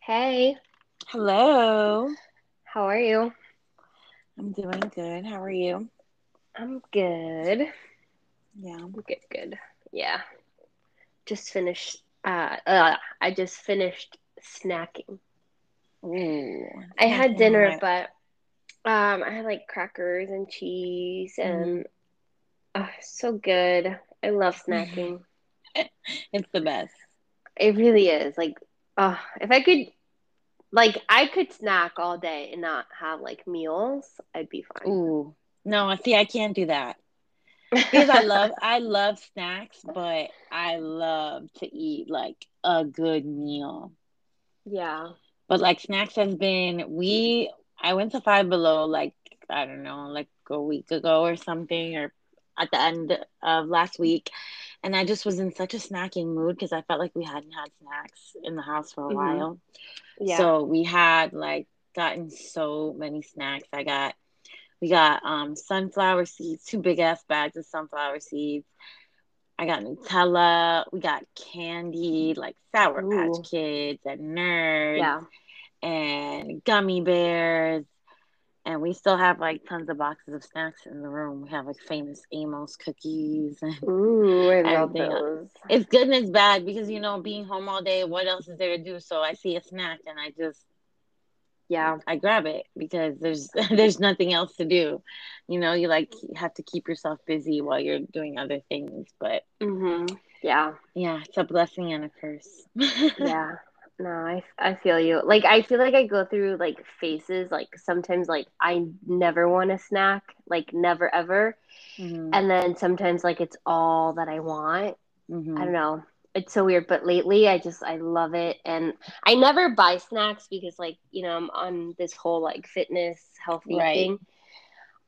Hey, Hello. how are you? I'm doing good. How are you? I'm good. Yeah. Good, good. Yeah. Just finished uh, uh I just finished snacking. Ooh. I had dinner, but um I had like crackers and cheese and oh, so good. I love snacking. It's the best. It really is. Like, oh, if I could like I could snack all day and not have like meals, I'd be fine. Ooh. No, I see, I can't do that because I love I love snacks, but I love to eat like a good meal. Yeah. But like snacks has been we I went to Five Below like I don't know like a week ago or something or at the end of last week, and I just was in such a snacking mood because I felt like we hadn't had snacks in the house for a Mhm. while. Yeah. So we had like gotten so many snacks. I got we got um sunflower seeds, two big ass bags of sunflower seeds. I got Nutella. We got candy like Sour Ooh. Patch Kids and Nerds yeah. And gummy bears. And we still have like tons of boxes of snacks in the room. We have like famous Amos cookies. And Ooh, I love Everything those. it's good and it's bad because you know being home all day. What else is there to do? So I see a snack and I just Yeah. I grab it because there's there's nothing else to do. You know, you like have to keep yourself busy while you're doing other things. But Mm-hmm. Yeah. yeah, it's a blessing and a curse. Yeah. No, I, I feel you. Like, I feel like I go through like phases. Like, sometimes, like, I never want a snack, like, never ever. Mhm, And then sometimes, like, it's all that I want. mhm. I don't know. It's so weird. But lately, I just, I love it. And I never buy snacks because, like, you know, I'm on this whole, like, fitness, healthy Right. thing.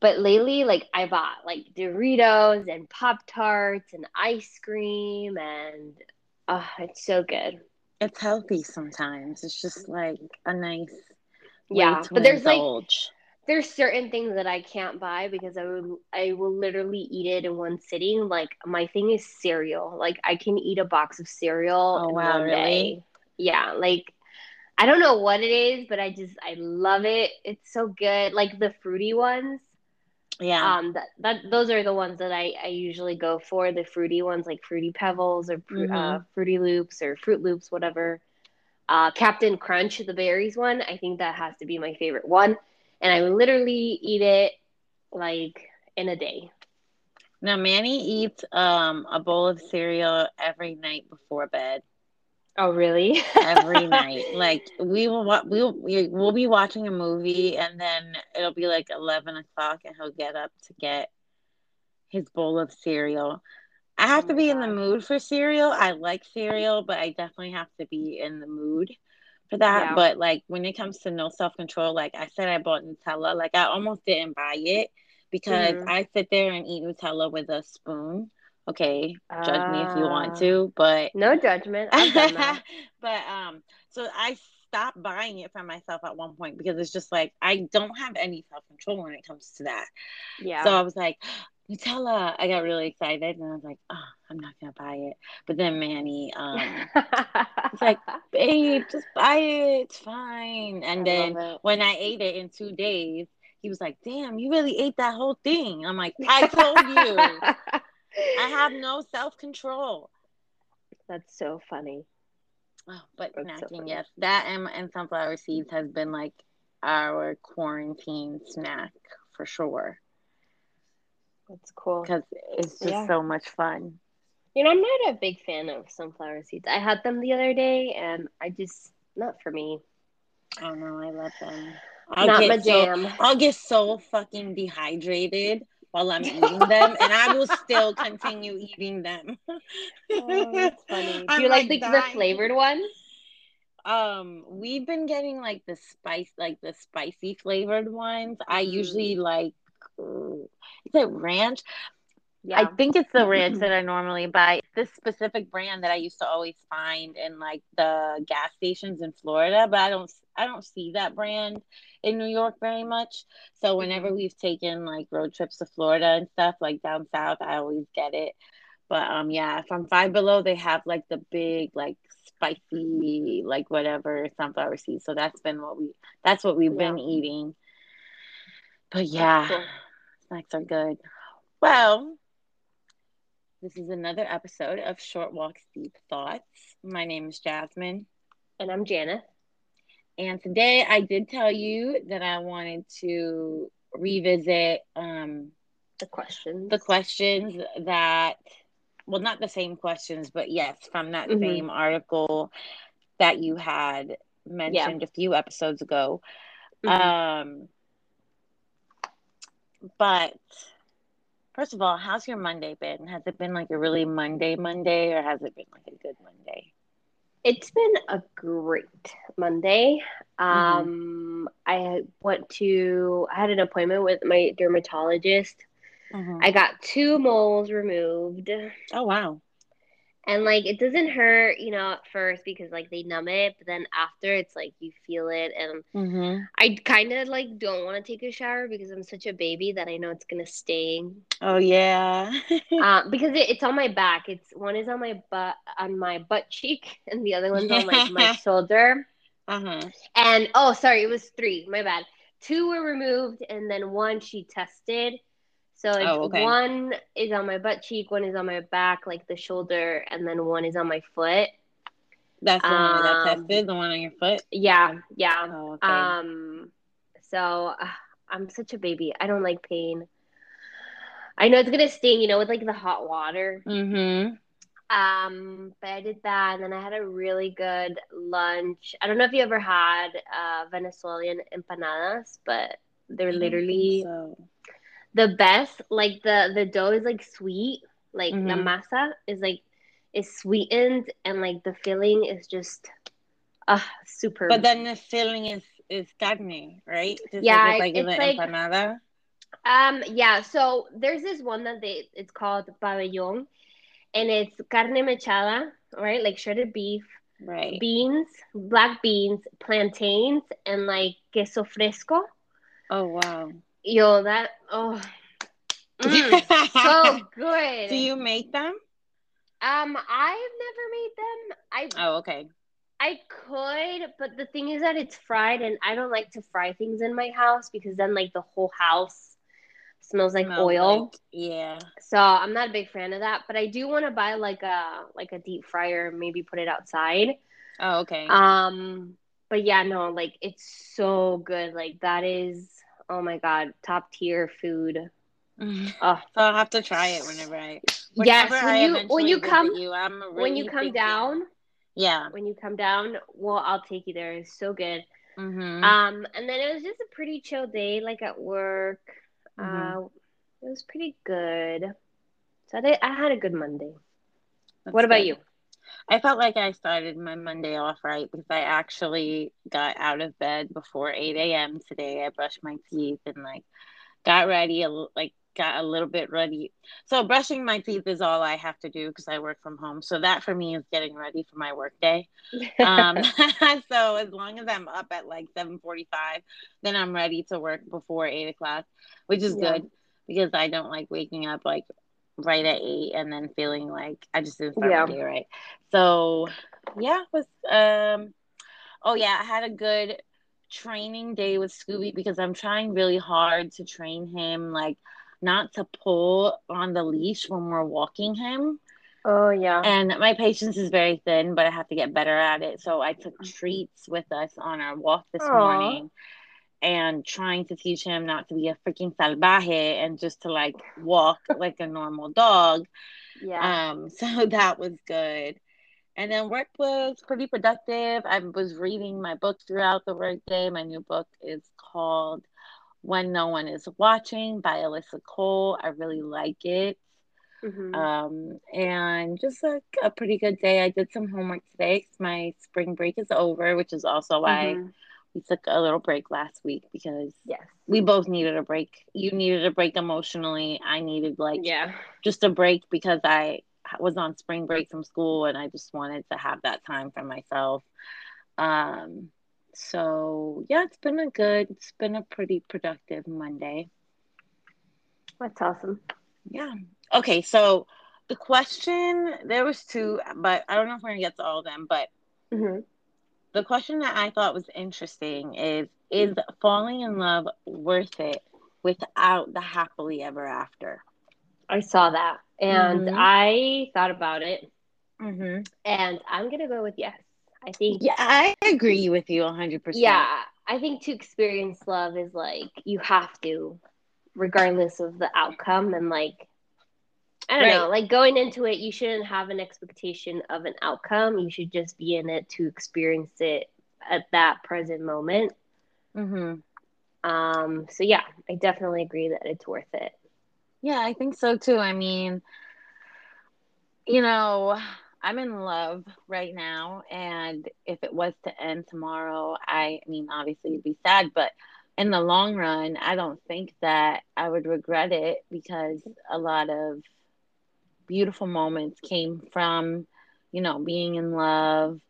But lately, like, I bought, like, Doritos and Pop Tarts and ice cream. And, oh, it's so good. It's healthy sometimes. It's just like a nice Yeah, way to but there's like indulge. there's certain things that I can't buy because I would I will literally eat it in one sitting. Like my thing is cereal. Like I can eat a box of cereal Oh, wow, one really? day. Yeah, like I don't know what it is, but I just I love it. It's so good. Like the fruity ones. Yeah. Um that, that those are the ones that I I usually go for, the fruity ones like fruity pebbles or uh, Mhm. fruity loops or fruit loops whatever. Uh, Captain Crunch, the berries one, I think that has to be my favorite one. And I literally eat it like in a day. Now Manny eats um a bowl of cereal every night before bed. Oh, really? every night. Like we will, wa- we, we'll be watching a movie, and then it'll be like eleven o'clock, and he'll get up to get his bowl of cereal. I have Oh to be in the mood for cereal. I like cereal, but I definitely have to be in the mood for that. Yeah. But like when it comes to no self control, like I said, I bought Nutella. Like I almost didn't buy it because Mhm. I sit there and eat Nutella with a spoon. Okay, judge me if you want Ah. to, but No judgment. I've done that. but um, so I stopped buying it for myself at one point because it's just like I don't have any self control when it comes to that. Yeah. So I was like, Nutella. I got really excited and I was like, oh, I'm not gonna buy it. But then Manny, um, it's like, babe, just buy it. It's fine. And I then when I ate it in two days, he was like, damn, you really ate that whole thing. I'm like, I told you, I have no self control. That's so funny. Oh, but That's so snacking, funny. yes. That and, and sunflower seeds has been like our quarantine snack for sure That's cool. because it's just Yeah. so much fun. You know, I'm not a big fan of sunflower seeds. I had them the other day, and I just not for me. Oh no, I love them. not my get so, jam. I'll get so fucking dehydrated while I'm eating them, and I will still continue eating them. Oh, that's funny. Do you like, the, the flavored ones? Um, we've been getting like the spice, like the spicy flavored ones. I usually like, uh, is it ranch? Yeah. I think it's the ranch that I normally buy. This specific brand that I used to always find in like the gas stations in Florida, but I don't, I don't see that brand in New York very much. So whenever Mhm. we've taken like road trips to Florida and stuff like down south, I always get it. But um yeah, from Five Below they have like the big like spicy like whatever sunflower seeds. So that's been what we that's what we've been eating. But yeah, cool. snacks are good. Well, this is another episode of Short Walks Deep Thoughts. My name is Jasmin. And I'm Janeth. And today I did tell you that I wanted to revisit um, The questions. the questions that, well, not the same questions, but yes, from that Mhm. same article that you had mentioned a few episodes ago. Mhm. Um, but first of all, how's your Monday been? Has it been like a really Monday Monday, or has it been like a good Monday? It's been a great Monday. Mm-hmm. Um, I went to, I had an appointment with my dermatologist. I got two moles removed. oh wow. And like it doesn't hurt, you know, at first because like they numb it, but then after it's like you feel it and Mm-hmm. I kind of like don't want to take a shower because I'm such a baby that I know it's gonna sting. Oh yeah. Um, because it, it's on my back. It's one is on my butt on my butt cheek, and the other one's on like my shoulder. uh huh. And oh, sorry, it was three. My bad. Two were removed, and then one she tested. So it's Oh, okay. one is on my butt cheek, one is on my back, like the shoulder, and then one is on my foot. That's the one that Um, tested. The one on your foot. Yeah, yeah. Oh okay. Um, so uh, I'm such a baby. I don't like pain. I know it's gonna sting, you know, with like the hot water. mm-hmm. Um, but I did that, and then I had a really good lunch. I don't know if you ever had uh, Venezuelan empanadas, but they're literally So. The best. Like the the dough is like sweet, like la Mhm. masa is like is sweetened, and like the filling is just uh super. But then the filling is is carne, right? Just Yeah, like, it's like it's like- empanada. Um, yeah, so there's this one that they it's called pabellon and it's carne mechada, right? Like shredded beef, Right. beans, black beans, plantains, and like queso fresco. oh wow. Yo, that oh mm, so good. Do you make them? Um, I've never made them. I Oh, okay. I could, but the thing is that it's fried, and I don't like to fry things in my house because then like the whole house smells like oil. like- yeah. So I'm not a big fan of that, but I do want to buy like a like a deep fryer and maybe put it outside. Oh, okay. Um, but yeah, no, like it's so good. Like that is oh my god, top tier food. so Oh I'll have to try it whenever I. yes, when I you when you come you, a when you come down. Yeah. when you come down, well, I'll take you there. It's so good. Mm-hmm. Um, and then it was just a pretty chill day, like at work. Mhm. Uh, it was pretty good. So I, did, I had a good Monday. what about you? I felt like I started my Monday off right because I actually got out of bed before 8 a.m. today. I brushed my teeth and like got ready, like got a little bit ready. So brushing my teeth is all I have to do because I work from home. So that for me is getting ready for my work day. Um, so as long as I'm up at like 7:45, then I'm ready to work before eight o'clock, which is Yeah. good because I don't like waking up like right at eight and then feeling like I just didn't start Yeah. my day right. So yeah, was um oh yeah, I had a good training day with Scooby because I'm trying really hard to train him like not to pull on the leash when we're walking him. oh yeah. And my patience is very thin, but I have to get better at it. So I took treats with us on our walk this Aw. morning and trying to teach him not to be a freaking salvaje and just to like walk like a normal dog. Yeah. Um, so that was good. And then work was pretty productive. I was reading my book throughout the workday. My new book is called When No One Is Watching by Alyssa Cole. I really like it. Mhm. Um, and just like a pretty good day. I did some homework today my spring break is over, which is also why Mhm. We took a little break last week because Yes. we both needed a break. You needed a break emotionally. I needed like Yeah. just a break because I was on spring break from school and I just wanted to have that time for myself. Um, So yeah, it's been a good, it's been a pretty productive Monday. That's awesome. Yeah. Okay, so the question there was two, but I don't know if we're gonna get to all of them. But hmm the question that I thought was interesting is: Is falling in love worth it without the happily ever after? I saw that and Mhm. I thought about it, Mm-hmm. and I'm gonna go with yes. I think Yeah, I agree with you hundred percent. yeah, I think to experience love is like you have to, regardless of the outcome, and like I don't Right. know, like going into it, you shouldn't have an expectation of an outcome. You should just be in it to experience it at that present moment. Mm-hmm. Um, so yeah, I definitely agree that it's worth it. Yeah, I think so too. I mean, you know, I'm in love right now, and if it was to end tomorrow, I, I mean, obviously it'd be sad, but in the long run, I don't think that I would regret it because a lot of beautiful moments came from, you know, being in love.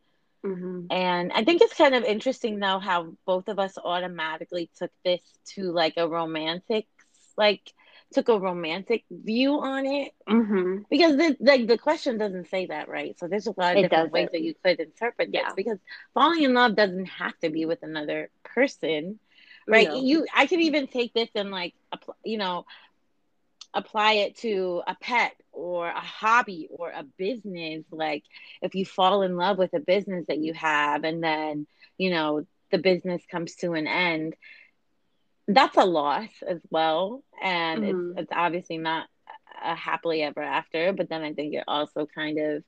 hmm And I think it's kind of interesting though how both of us automatically took this to like a romantic, like took a romantic view on it hmm because the like the question doesn't say that right so there's a lot of It different ways doesn't. that you could interpret this Yeah. because falling in love doesn't have to be with another person right No. you i could even take this and like apply, you know apply it to a pet or a hobby or a business like if you fall in love with a business that you have and then you know the business comes to an end that's a loss as well and Mhm. it's it's obviously not a happily ever after but then i think it also kind of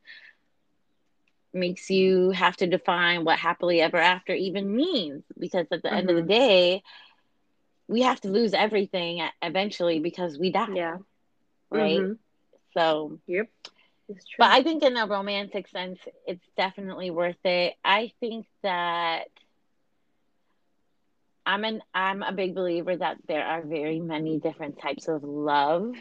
makes you have to define what happily ever after even means because at the end of the Mhm. day we have to lose everything eventually because we die Yeah. right Mhm. so Yep. It's true. but i think in a romantic sense it's definitely worth it i think that i'm an i'm a big believer that there are very many different types of love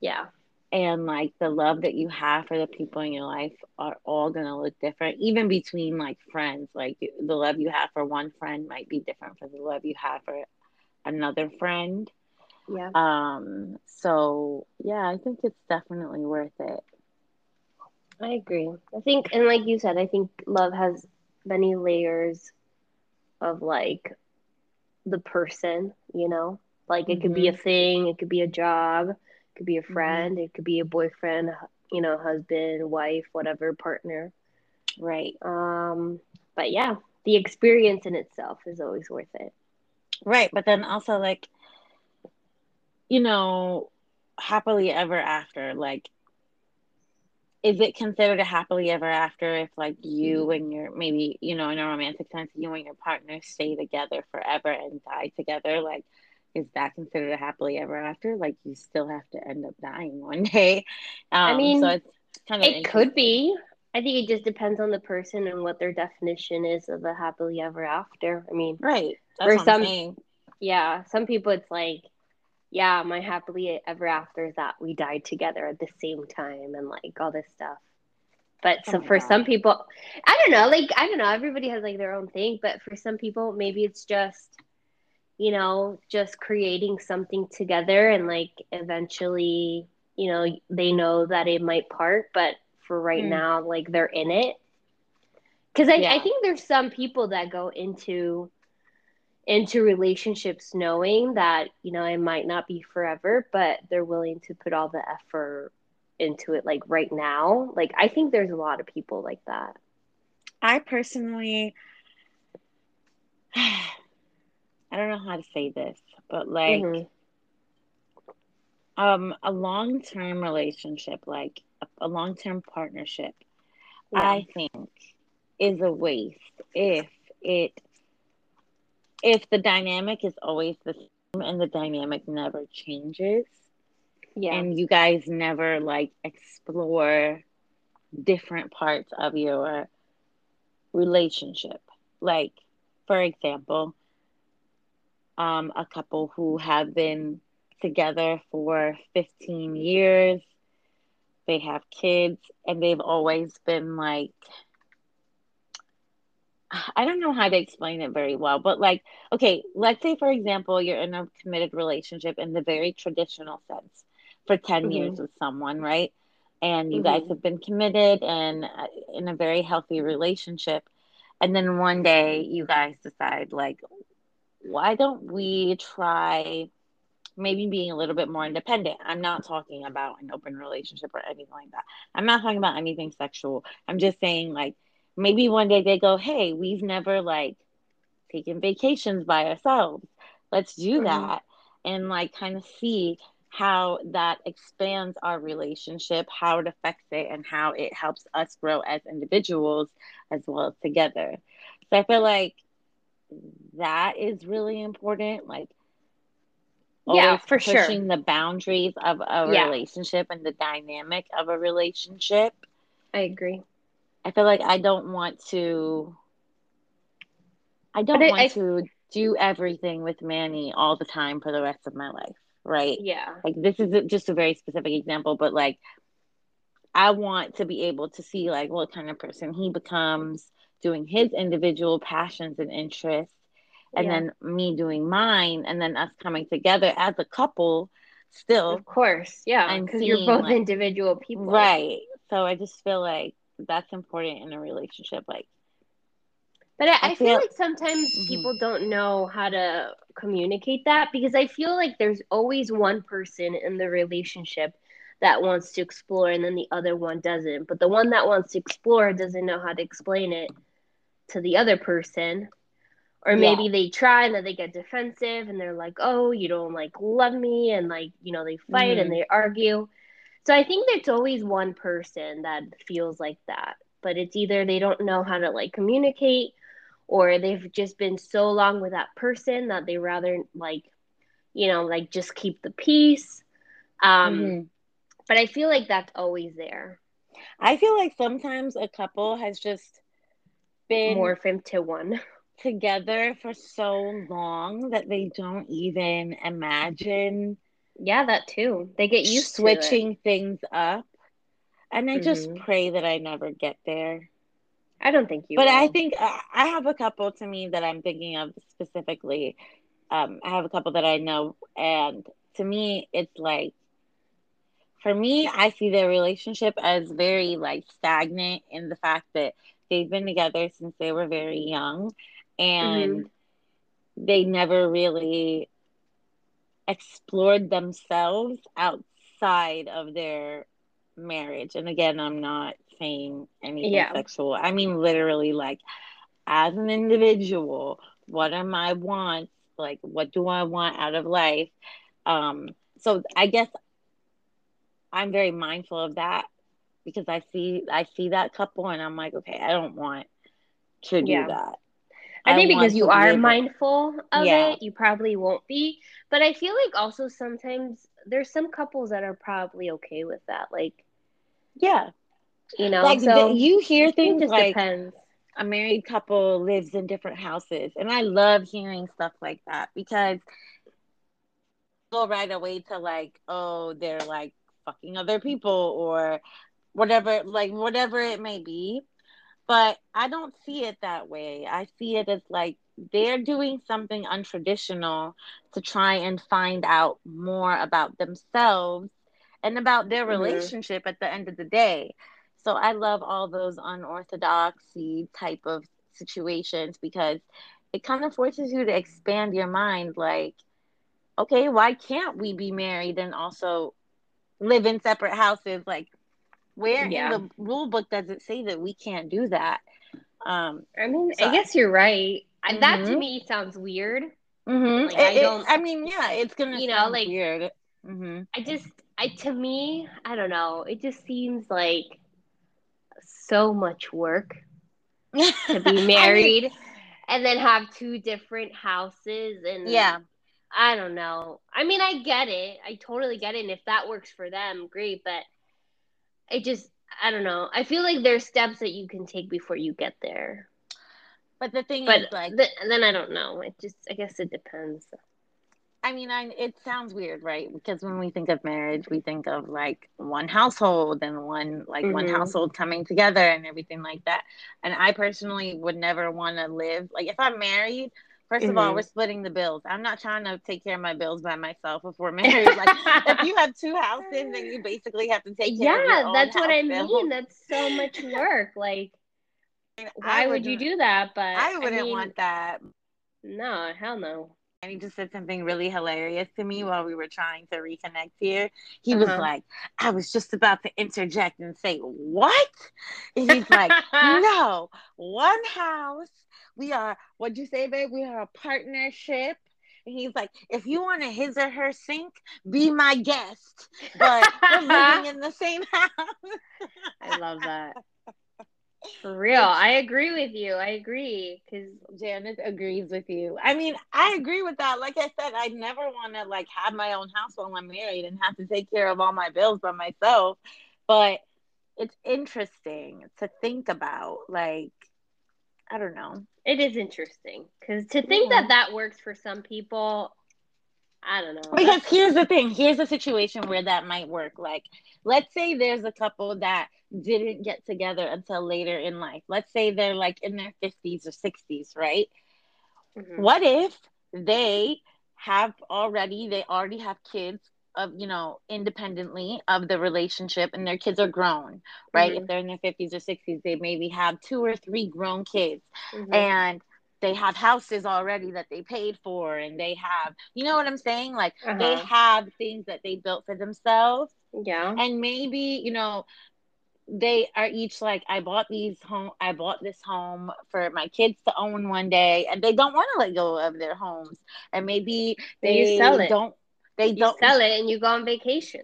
yeah. and like the love that you have for the people in your life are all going to look different even between like friends like the love you have for one friend might be different from the love you have for another friend Yeah. um so yeah i think it's definitely worth it I agree. I think, and like you said, I think love has many layers of like the person, you know? Like it could be a thing, it could be a job, it could be a friend, it could be a boyfriend, you know, husband, wife, whatever, partner. right Um, but yeah, the experience in itself is always worth it. Right but then also like you know happily ever after like is it considered a happily ever after if like you and your maybe you know in a romantic sense you and your partner stay together forever and die together like is that considered a happily ever after? Like you still have to end up dying one day. Um I mean, so it's kind of It could be. I think it just depends on the person and what their definition is of a happily ever after. I mean, right that's For what some- yeah, some people it's like, yeah, my happily ever after is that we died together at the same time and like all this stuff. But Oh so for God. some people, I don't know, like I don't know, everybody has like their own thing, but for some people maybe it's just you know, just creating something together and like eventually, you know, they know that it might part, but for right Mm. now like they're in it. Cuz I, I think there's some people that go into into relationships knowing that, you know, it might not be forever, but they're willing to put all the effort into it like right now. Like I think there's a lot of people like that. I personally, I don't know how to say this, but like Mhm. um, a long term relationship, like a, long term partnership, Yeah. I think is a waste if it if the dynamic is always the same and the dynamic never changes yeah. and you guys never like explore different parts of your relationship like for example um, a couple who have been together for 15 years they have kids and they've always been like I don't know how to explain it very well, but like, okay, let's say for example, you're in a committed relationship in the very traditional sense for 10 mm-hmm. years with someone, right? And you mm-hmm. guys have been committed and uh, in a very healthy relationship. And then one day you guys decide, like, why don't we try maybe being a little bit more independent? I'm not talking about an open relationship or anything like that. I'm not talking about anything sexual. I'm just saying, like, maybe one day they go, hey, we've never like taken vacations by ourselves. Let's do mm-hmm. that and like kind of see how that expands our relationship, how it affects it, and how it helps us grow as individuals as well as together. So I feel like that is really important. Like, yeah, for pushing sure. Pushing the boundaries of a yeah. relationship and the dynamic of a relationship. I agree. I feel like I don't want to. I don't want I, to do everything with Manny all the time for the rest of my life, right? Yeah. Like this is just a very specific example, but like I want to be able to see like what kind of person he becomes doing his individual passions and interests and yeah. then me doing mine and then us coming together as a couple still of course yeah because you're both like, individual people right so i just feel like that's important in a relationship like but I, I, feel, feel like sometimes mm-hmm. people don't know how to communicate that because I feel like there's always one person in the relationship that wants to explore and then the other one doesn't. But the one that wants to explore doesn't know how to explain it to the other person. Or maybe yeah. they try and then they get defensive and they're like, oh, you don't like love me. And like, you know, they fight mm-hmm. and they argue. So I think there's always one person that feels like that, but it's either they don't know how to like communicate or they've just been so long with that person that they rather like you know like just keep the peace um mm-hmm. but I feel like that's always there. I feel like sometimes a couple has just been morph into one together for so long that they don't even imagine yeah, that too. They get used switching things up. And I mm-hmm. just pray that I never get there. I don't think you But will. I think uh, I have a couple to me that I'm thinking of specifically. Um, I have a couple that I know and to me it's like for me, I see their relationship as very like stagnant in the fact that they've been together since they were very young and mm-hmm. they never really explored themselves outside of their marriage. And again, I'm not saying anything yeah. sexual. I mean, literally, like, as an individual, what are my wants? Like, what do I want out of life? Um, so I guess I'm very mindful of that because I see I see that couple and I'm like, okay, I don't want to do yeah. that. I, think because you are mindful of yeah. it, you probably won't be. But I feel like also sometimes there's some couples that are probably okay with that. Like, yeah, you know, like so you hear things like depends. a married couple lives in different houses, and I love hearing stuff like that because go right away to like, oh, they're like fucking other people or whatever, like whatever it may be. But I don't see it that way. I see it as like they're doing something untraditional to try and find out more about themselves and about their mm-hmm. relationship at the end of the day. So I love all those unorthodoxy type of situations because it kind of forces you to expand your mind like okay, why can't we be married and also live in separate houses like where yeah. in the rule book does it say that we can't do that? Um, I mean, so I guess you're right. Mm-hmm. That to mm-hmm. me sounds weird. Mm-hmm. Like, it, I don't. It, I mean, yeah, it's gonna. You know, like weird. Mm-hmm. I just, I to me, I don't know. It just seems like so much work to be married I mean, and then have two different houses and yeah. I don't know. I mean, I get it. I totally get it. And if that works for them, great. But it just I don't know. I feel like there's steps that you can take before you get there. But the thing but is, like, th- then I don't know. It just I guess it depends. I mean, I, it sounds weird, right? Because when we think of marriage, we think of like one household and one like mm-hmm. one household coming together and everything like that. And I personally would never want to live like if I'm married. 1st mm-hmm. of all, mm-hmm. we're splitting the bills. I'm not trying to take care of my bills by myself if we're married. Like if you have two houses, then you basically have to take care yeah, that's what I bills. mean. That's so much work. Like, why would you do that? But I wouldn't I mean, want that. No, hell no and he just said something really hilarious to me while we were trying to reconnect here. He uh-huh. was like, I was just about to interject and say, What? And he's like, No, one house. We are, what'd you say, babe? We are a partnership. And he's like, if you want a his or her sink, be my guest. But we're living in the same house. I love that. For real, I agree with you. I agree because Janeth agrees with you. I mean, I agree with that. Like I said, I never want to like have my own house while I'm married and have to take care of all my bills by myself. But it's interesting to think about. Like, I don't know. It is interesting because to think yeah. that that works for some people, I don't know. Because here's the thing. Here's a situation where that might work. Like, let's say there's a couple that didn't get together until later in life. Let's say they're like in their 50s or 60s, right? Mm-hmm. What if they have already, they already have kids of, you know, independently of the relationship and their kids are grown, right? Mm-hmm. If they're in their 50s or 60s, they maybe have two or three grown kids. Mm-hmm. And they have houses already that they paid for and they have you know what i'm saying like uh-huh. they have things that they built for themselves yeah and maybe you know they are each like i bought these home i bought this home for my kids to own one day and they don't want to let go of their homes and maybe they you sell it. don't they you don't sell it and you go on vacation.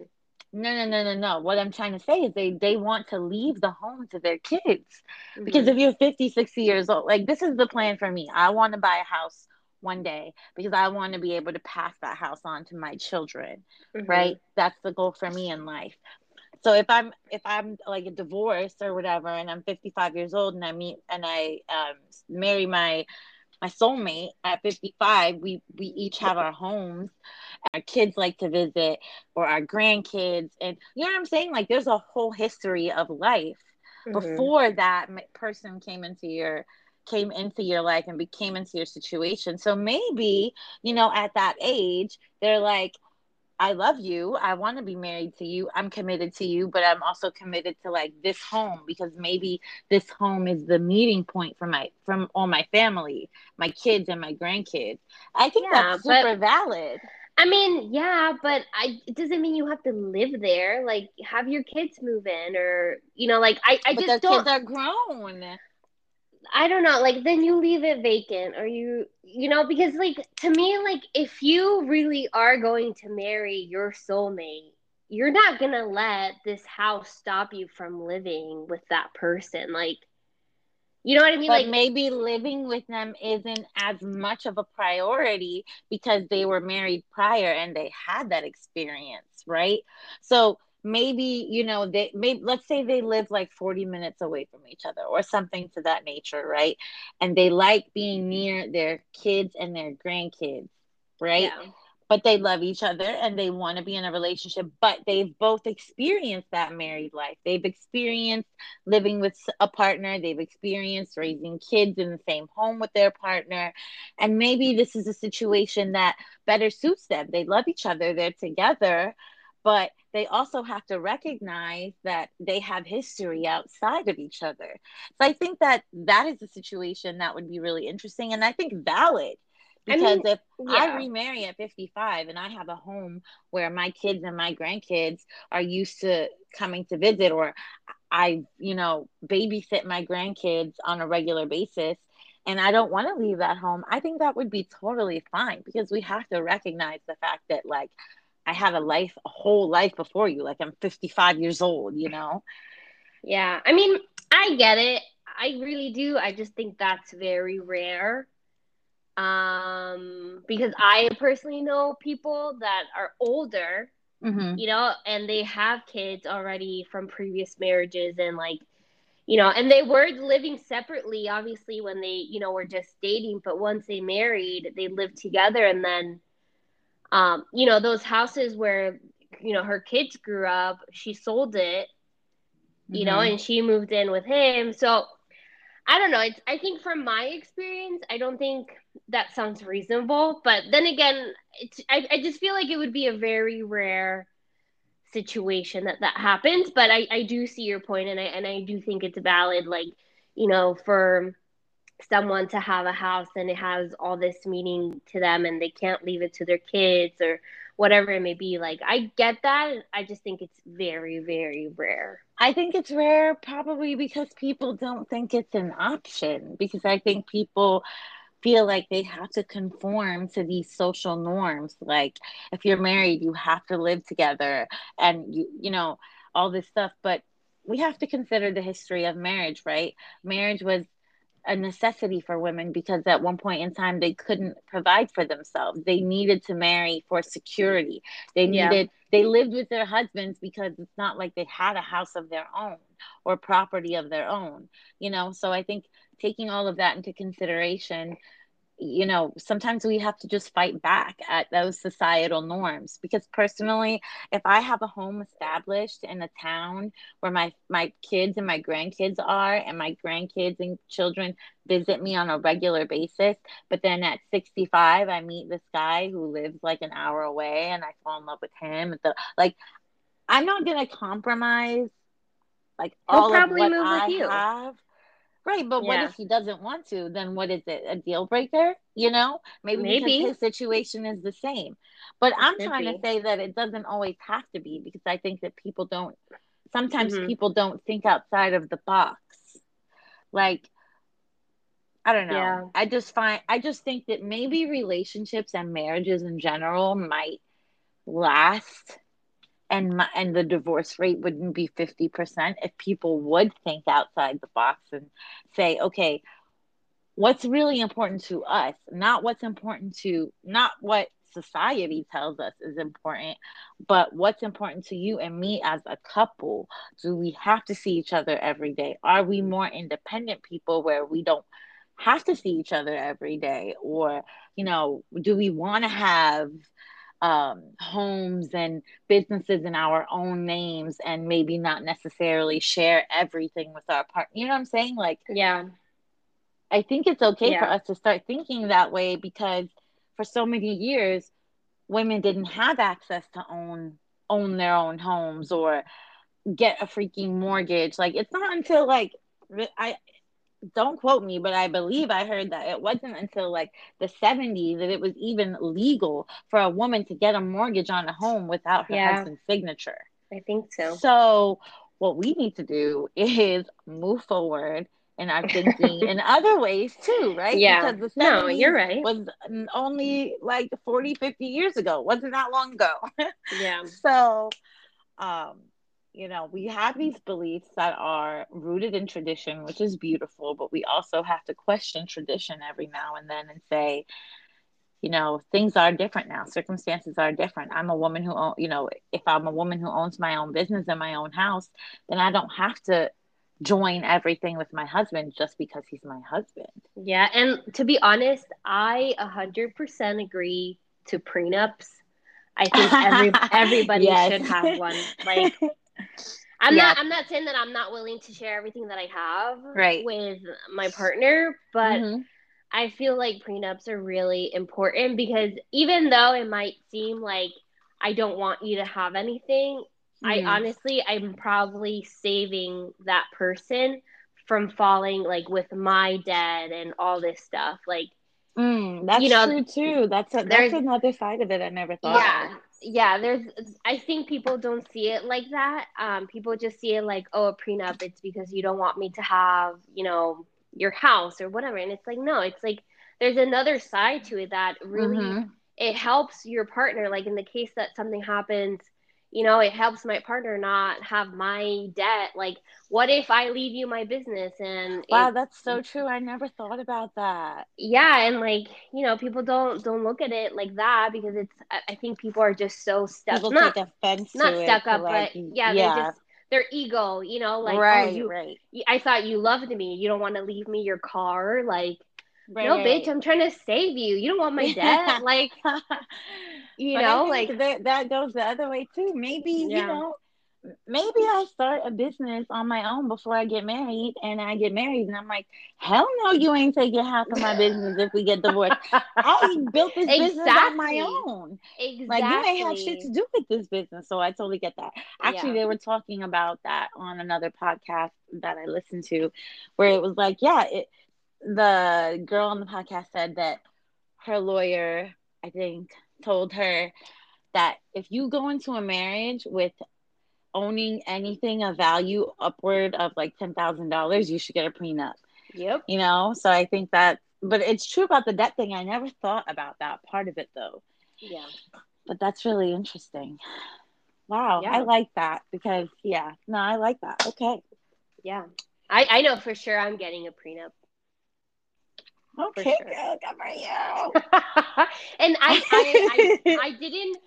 No no no no no. What i'm trying to say is they they want to leave the home to their kids. Mm-hmm. because if you're 50 60 years old like this is the plan for me. I want to buy a house one day because i want to be able to pass that house on to my children mm-hmm. right? That's the goal for me in life. So if i'm if i'm like a divorce or whatever and i'm 55 years old and i meet and i um, marry my my soulmate at 55 we we each have our homes. Our kids like to visit or our grandkids and you know what i'm saying? Like there's a whole history of life. Mm-hmm. before that person came into your came into your life and became into your situation. So maybe you know at that age they're like I love you. I want to be married to you. I'm committed to you, but I'm also committed to like this home because maybe this home is the meeting point for my from all my family, my kids and my grandkids. I think yeah, that's super valid. I mean, yeah, but I it doesn't mean you have to live there. Like have your kids move in or you know, like I, I but just don't kids are grown. I don't know, like then you leave it vacant or you you know, because like to me, like if you really are going to marry your soulmate, you're not gonna let this house stop you from living with that person. Like you know what I mean? But like maybe living with them isn't as much of a priority because they were married prior and they had that experience, right? So maybe you know they maybe let's say they live like 40 minutes away from each other or something to that nature right? And they like being near their kids and their grandkids right? Yeah. but they love each other and they want to be in a relationship but they've both experienced that married life. They've experienced living with a partner. They've experienced raising kids in the same home with their partner. And maybe this is a situation that better suits them. They love each other. They're together. But they also have to recognize that they have history outside of each other. So I think that that is a situation that would be really interesting and I think valid. Because I mean, if yeah. I remarry at 55 and I have a home where my kids and my grandkids are used to coming to visit, or I, you know, babysit my grandkids on a regular basis, and I don't want to leave that home, I think that would be totally fine because we have to recognize the fact that, like, I have a life, a whole life before you. Like I'm 55 years old, you know? Yeah. I mean, I get it. I really do. I just think that's very rare. Um, because I personally know people that are older, mm-hmm. you know, and they have kids already from previous marriages and like, you know, and they were living separately, obviously, when they, you know, were just dating. But once they married, they lived together and then um, you know, those houses where you know her kids grew up, she sold it, you mm-hmm. know, and she moved in with him. So I don't know. It's I think from my experience, I don't think that sounds reasonable. But then again, it's I, I just feel like it would be a very rare situation that that happens. But I, I do see your point, and I and I do think it's valid. Like you know, for someone to have a house and it has all this meaning to them, and they can't leave it to their kids or whatever it may be. Like I get that. I just think it's very, very rare. I think it's rare probably because people don't think it's an option because I think people feel like they have to conform to these social norms like if you're married you have to live together and you you know all this stuff but we have to consider the history of marriage right marriage was a necessity for women because at one point in time they couldn't provide for themselves. They needed to marry for security. They needed yeah. they lived with their husbands because it's not like they had a house of their own or property of their own. You know, so I think taking all of that into consideration you know sometimes we have to just fight back at those societal norms because personally if i have a home established in a town where my my kids and my grandkids are and my grandkids and children visit me on a regular basis but then at 65 i meet this guy who lives like an hour away and i fall in love with him the, like i'm not going to compromise like He'll all of what i have Right, but yeah. what if he doesn't want to? Then what is it? A deal breaker? You know, maybe, maybe. his situation is the same. But it I'm trying be. to say that it doesn't always have to be because I think that people don't. Sometimes mm-hmm. people don't think outside of the box. Like, I don't know. Yeah. I just find I just think that maybe relationships and marriages in general might last and my, and the divorce rate wouldn't be 50% if people would think outside the box and say okay what's really important to us? Not what's important to not what society tells us is important but what's important to you and me as a couple. Do we have to see each other every day? Are we more independent people where we don't have to see each other every day? Or you know do we want to have um, homes and businesses in our own names and maybe not necessarily share everything with our partner. You know what I'm saying? Like, yeah. I think it's okay yeah. for us to start thinking that way because for so many years, women didn't have access to own own their own homes or get a freaking mortgage. Like it's not until like I don't quote me, but I believe I heard that it wasn't until like the 70s that it was even legal for a woman to get a mortgage on a home without her yeah. husband's signature. I think so. So, what we need to do is move forward in our thinking in other ways too, right? Yeah. Because the no, you're right. Was only like 40, 50 years ago. It wasn't that long ago. yeah. So, um, you know, we have these beliefs that are rooted in tradition, which is beautiful, but we also have to question tradition every now and then and say, you know, things are different now. Circumstances are different. I'm a woman who, own, you know, if I'm a woman who owns my own business and my own house, then I don't have to join everything with my husband just because he's my husband. Yeah. And to be honest, I 100% agree to prenups. I think every, everybody yes. should have one. Like, I'm yeah. not I'm not saying that I'm not willing to share everything that I have right. with my partner, but mm-hmm. I feel like prenups are really important because even though it might seem like I don't want you to have anything, mm-hmm. I honestly I'm probably saving that person from falling like with my debt and all this stuff. Like Mm, that's you know, true too. That's a, that's another side of it I never thought. Yeah, of. Yeah. There's, I think people don't see it like that. Um, people just see it like, oh, a prenup. It's because you don't want me to have, you know, your house or whatever. And it's like, no, it's like there's another side to it that really mm-hmm. it helps your partner. Like in the case that something happens you know it helps my partner not have my debt like what if i leave you my business and wow it, that's so true i never thought about that yeah and like you know people don't don't look at it like that because it's i think people are just so stuck people not, take offense not stuck up like, but yeah, yeah. just their ego you know like oh, right, oh, you, right. i thought you loved me you don't want to leave me your car like right, no, right. bitch, I'm trying to save you. You don't want my debt, like you but know, like that, that goes the other way too. Maybe yeah. you know maybe I start a business on my own before I get married and I get married and I'm like, hell no, you ain't taking half of my business if we get divorced. I built this exactly. business on my own. Exactly. Like you may have shit to do with this business. So I totally get that. Actually, yeah. they were talking about that on another podcast that I listened to where it was like, yeah, it, the girl on the podcast said that her lawyer, I think, told her that if you go into a marriage with owning anything of value upward of like $10,000, you should get a prenup. Yep. You know, so I think that, but it's true about the debt thing. I never thought about that part of it though. Yeah. But that's really interesting. Wow. Yeah. I like that because, yeah, no, I like that. Okay. Yeah. I, I know for sure I'm getting a prenup. Okay, sure. good for you. and I, I, I, I didn't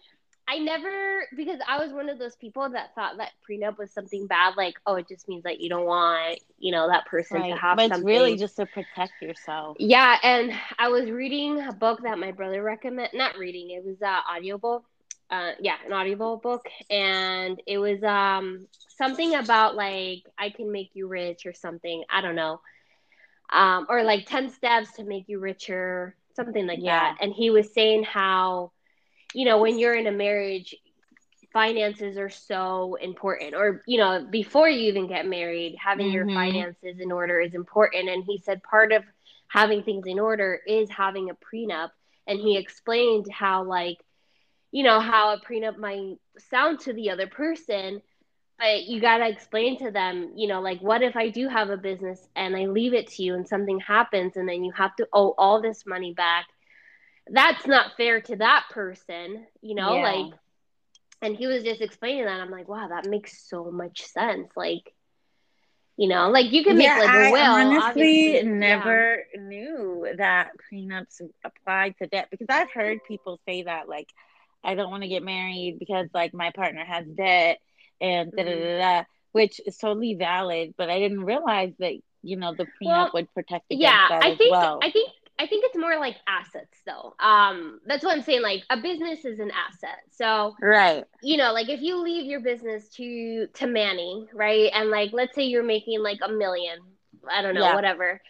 I never because I was one of those people that thought that prenup was something bad, like oh, it just means that you don't want you know that person right. to have. But it's really just to protect yourself. Yeah, and I was reading a book that my brother recommended. Not reading, it was an audiobook. Uh, yeah, an audible book, and it was um something about like I can make you rich or something. I don't know, um, or like ten steps to make you richer, something like yeah. that. And he was saying how you know, when you're in a marriage, finances are so important. Or, you know, before you even get married, having mm-hmm. your finances in order is important. And he said part of having things in order is having a prenup. And he explained how, like, you know, how a prenup might sound to the other person, but you got to explain to them, you know, like, what if I do have a business and I leave it to you and something happens and then you have to owe all this money back? that's not fair to that person, you know, yeah. like and he was just explaining that. I'm like, wow, that makes so much sense. Like, you know, like you can make yeah, like a will. I honestly never yeah. knew that prenups applied to debt because I've heard people say that, like, I don't want to get married because like my partner has debt and da da da da, which is totally valid. But I didn't realize that you know the prenup well, would protect against yeah, that I as think, well. I think I think it's more like assets though. Um, that's what I'm saying. Like a business is an asset. So right, you know, like if you leave your business to to Manny, right, and like let's say you're making like a million, I don't know, yeah. whatever.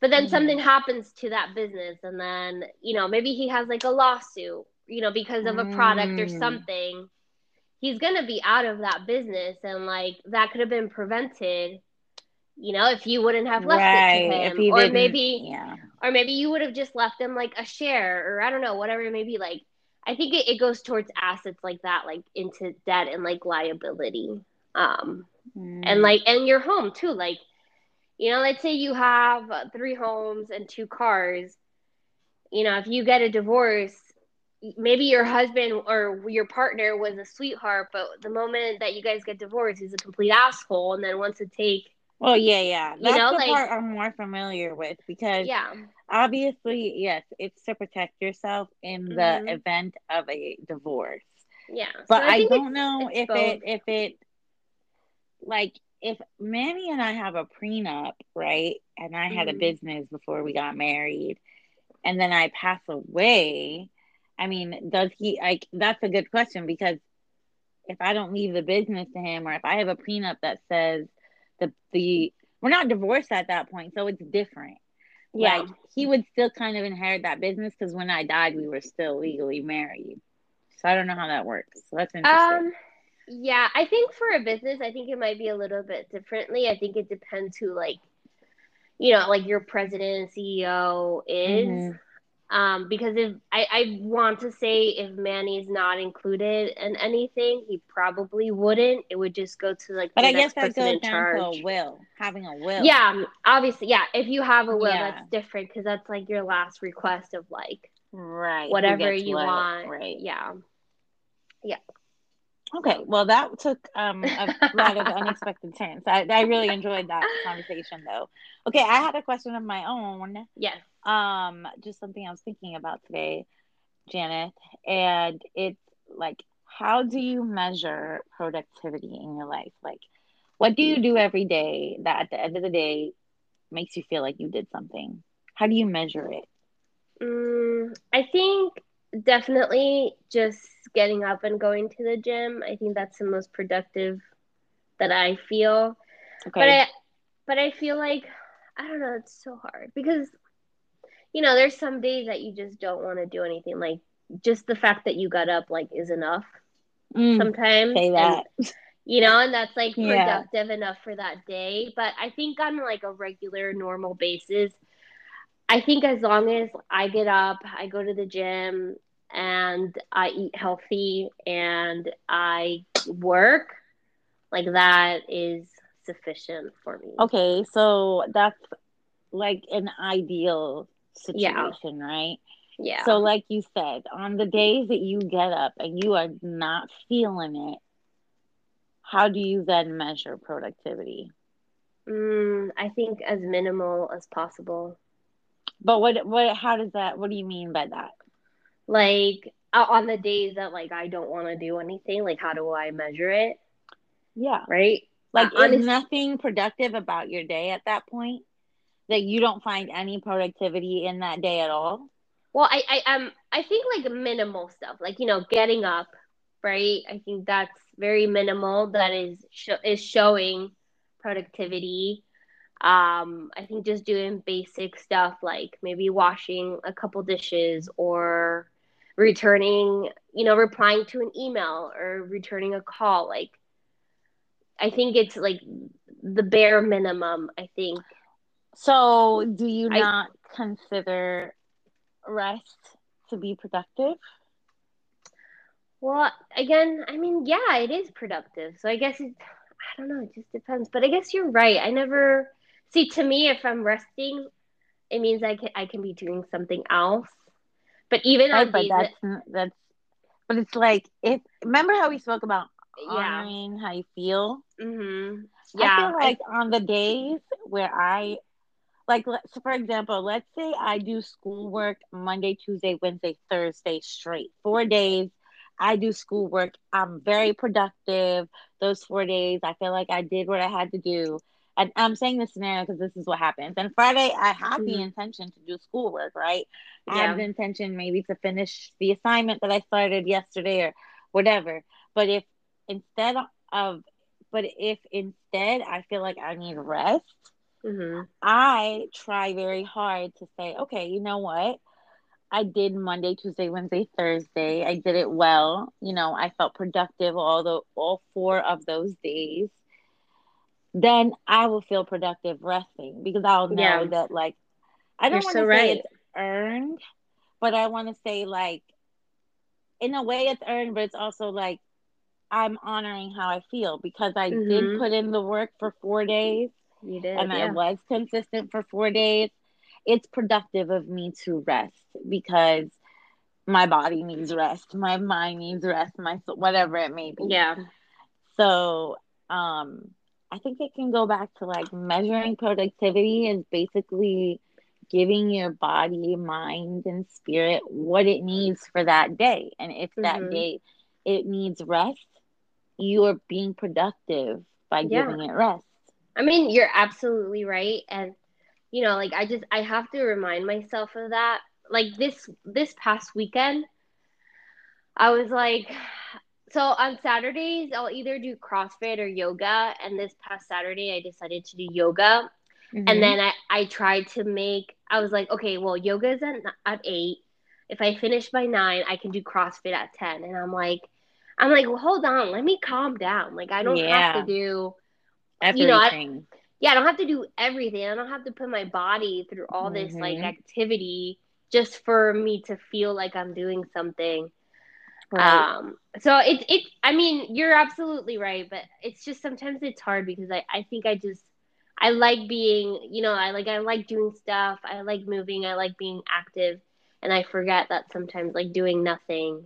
But then mm-hmm. something happens to that business, and then you know maybe he has like a lawsuit, you know, because of a product mm. or something. He's gonna be out of that business, and like that could have been prevented you know, if you wouldn't have left right. it to him, or maybe, yeah, or maybe you would have just left him like a share, or I don't know, whatever it may be. Like, I think it, it goes towards assets like that, like into debt and like liability, um, mm. and like and your home too. Like, you know, let's say you have three homes and two cars. You know, if you get a divorce, maybe your husband or your partner was a sweetheart, but the moment that you guys get divorced, he's a complete asshole, and then wants to take well, yeah, yeah. That's you know, the like, part I'm more familiar with because yeah, obviously, yes, it's to protect yourself in the mm-hmm. event of a divorce. Yeah, but so I, I don't know if both. it if it like if Manny and I have a prenup, right? And I had mm-hmm. a business before we got married, and then I pass away. I mean, does he like? That's a good question because if I don't leave the business to him, or if I have a prenup that says the the we're not divorced at that point, so it's different. Yeah, like, he would still kind of inherit that business because when I died, we were still legally married. So I don't know how that works. So that's interesting. Um, yeah, I think for a business, I think it might be a little bit differently. I think it depends who like, you know, like your president and CEO is. Mm-hmm. Um, because if I, I want to say if Manny's not included in anything, he probably wouldn't. It would just go to like. But I guess that goes down charge. to a will, having a will. Yeah, obviously, yeah. If you have a will, yeah. that's different because that's like your last request of like right whatever you what, want. Right. Yeah. Yeah. Okay, well, that took um, a lot of unexpected turns. I, I really enjoyed that conversation, though. Okay, I had a question of my own. Yes. Um, just something I was thinking about today, Janeth, and it's like, how do you measure productivity in your life? Like, what do you do every day that at the end of the day makes you feel like you did something? How do you measure it? Mm, I think definitely just getting up and going to the gym. I think that's the most productive that I feel. Okay. But I but I feel like I don't know, it's so hard because you know, there's some days that you just don't want to do anything. Like just the fact that you got up like is enough. Mm, sometimes. Say that. And, you know, and that's like productive yeah. enough for that day. But I think on like a regular, normal basis, I think as long as I get up, I go to the gym, and I eat healthy and I work, like that is sufficient for me. Okay, so that's like an ideal situation, yeah. right? Yeah. So, like you said, on the days that you get up and you are not feeling it, how do you then measure productivity? Mm, I think as minimal as possible. But what what how does that what do you mean by that? Like on the days that like I don't want to do anything, like how do I measure it? Yeah. Right? Like uh, is nothing productive about your day at that point? That you don't find any productivity in that day at all? Well, I I um I think like minimal stuff, like you know, getting up, right? I think that's very minimal. That is sh- is showing productivity. Um, I think just doing basic stuff like maybe washing a couple dishes or returning, you know, replying to an email or returning a call. Like, I think it's like the bare minimum. I think. So, do you I, not consider rest to be productive? Well, again, I mean, yeah, it is productive. So I guess it, I don't know, it just depends. But I guess you're right. I never see to me if I'm resting, it means I can I can be doing something else. But even right, on but that's that, that's but it's like if remember how we spoke about honoring yeah. how you feel. Mm-hmm. Yeah, I feel like I, on the days where I like so for example let's say i do schoolwork monday tuesday wednesday thursday straight four days. I do schoolwork. I'm very productive those four days. I feel like i did what i had to do. And i'm saying this scenario because this is what happens. And friday i have mm-hmm. the intention to do schoolwork right? Yeah. i have the intention maybe to finish the assignment that i started yesterday or whatever. But if instead of but if instead i feel like i need rest Mm-hmm. I try very hard to say, okay, you know what? I did Monday, Tuesday, Wednesday, Thursday. I did it well. You know, I felt productive all the all four of those days. Then I will feel productive resting because I'll know yeah. that like I don't want to so say right. it's earned, but I want to say like in a way it's earned, but it's also like I'm honoring how I feel because I mm-hmm. did put in the work for four days you did. And yeah. I was consistent for four days. It's productive of me to rest because my body needs rest, my mind needs rest, my whatever it may be. Yeah. So, um, I think it can go back to like measuring productivity is basically giving your body, mind, and spirit what it needs for that day. And if mm-hmm. that day it needs rest, you are being productive by yeah. giving it rest. I mean, you're absolutely right. And, you know, like I just, I have to remind myself of that. Like this, this past weekend, I was like, so on Saturdays, I'll either do CrossFit or yoga. And this past Saturday, I decided to do yoga. Mm-hmm. And then I, I tried to make, I was like, okay, well, yoga is at, at eight. If I finish by nine, I can do CrossFit at 10. And I'm like, I'm like, well, hold on, let me calm down. Like, I don't yeah. have to do everything. You know, I, yeah, I don't have to do everything. I don't have to put my body through all this mm-hmm. like activity just for me to feel like I'm doing something. Right. Um, so it's it. I mean, you're absolutely right, but it's just sometimes it's hard because I I think I just I like being you know I like I like doing stuff. I like moving. I like being active, and I forget that sometimes like doing nothing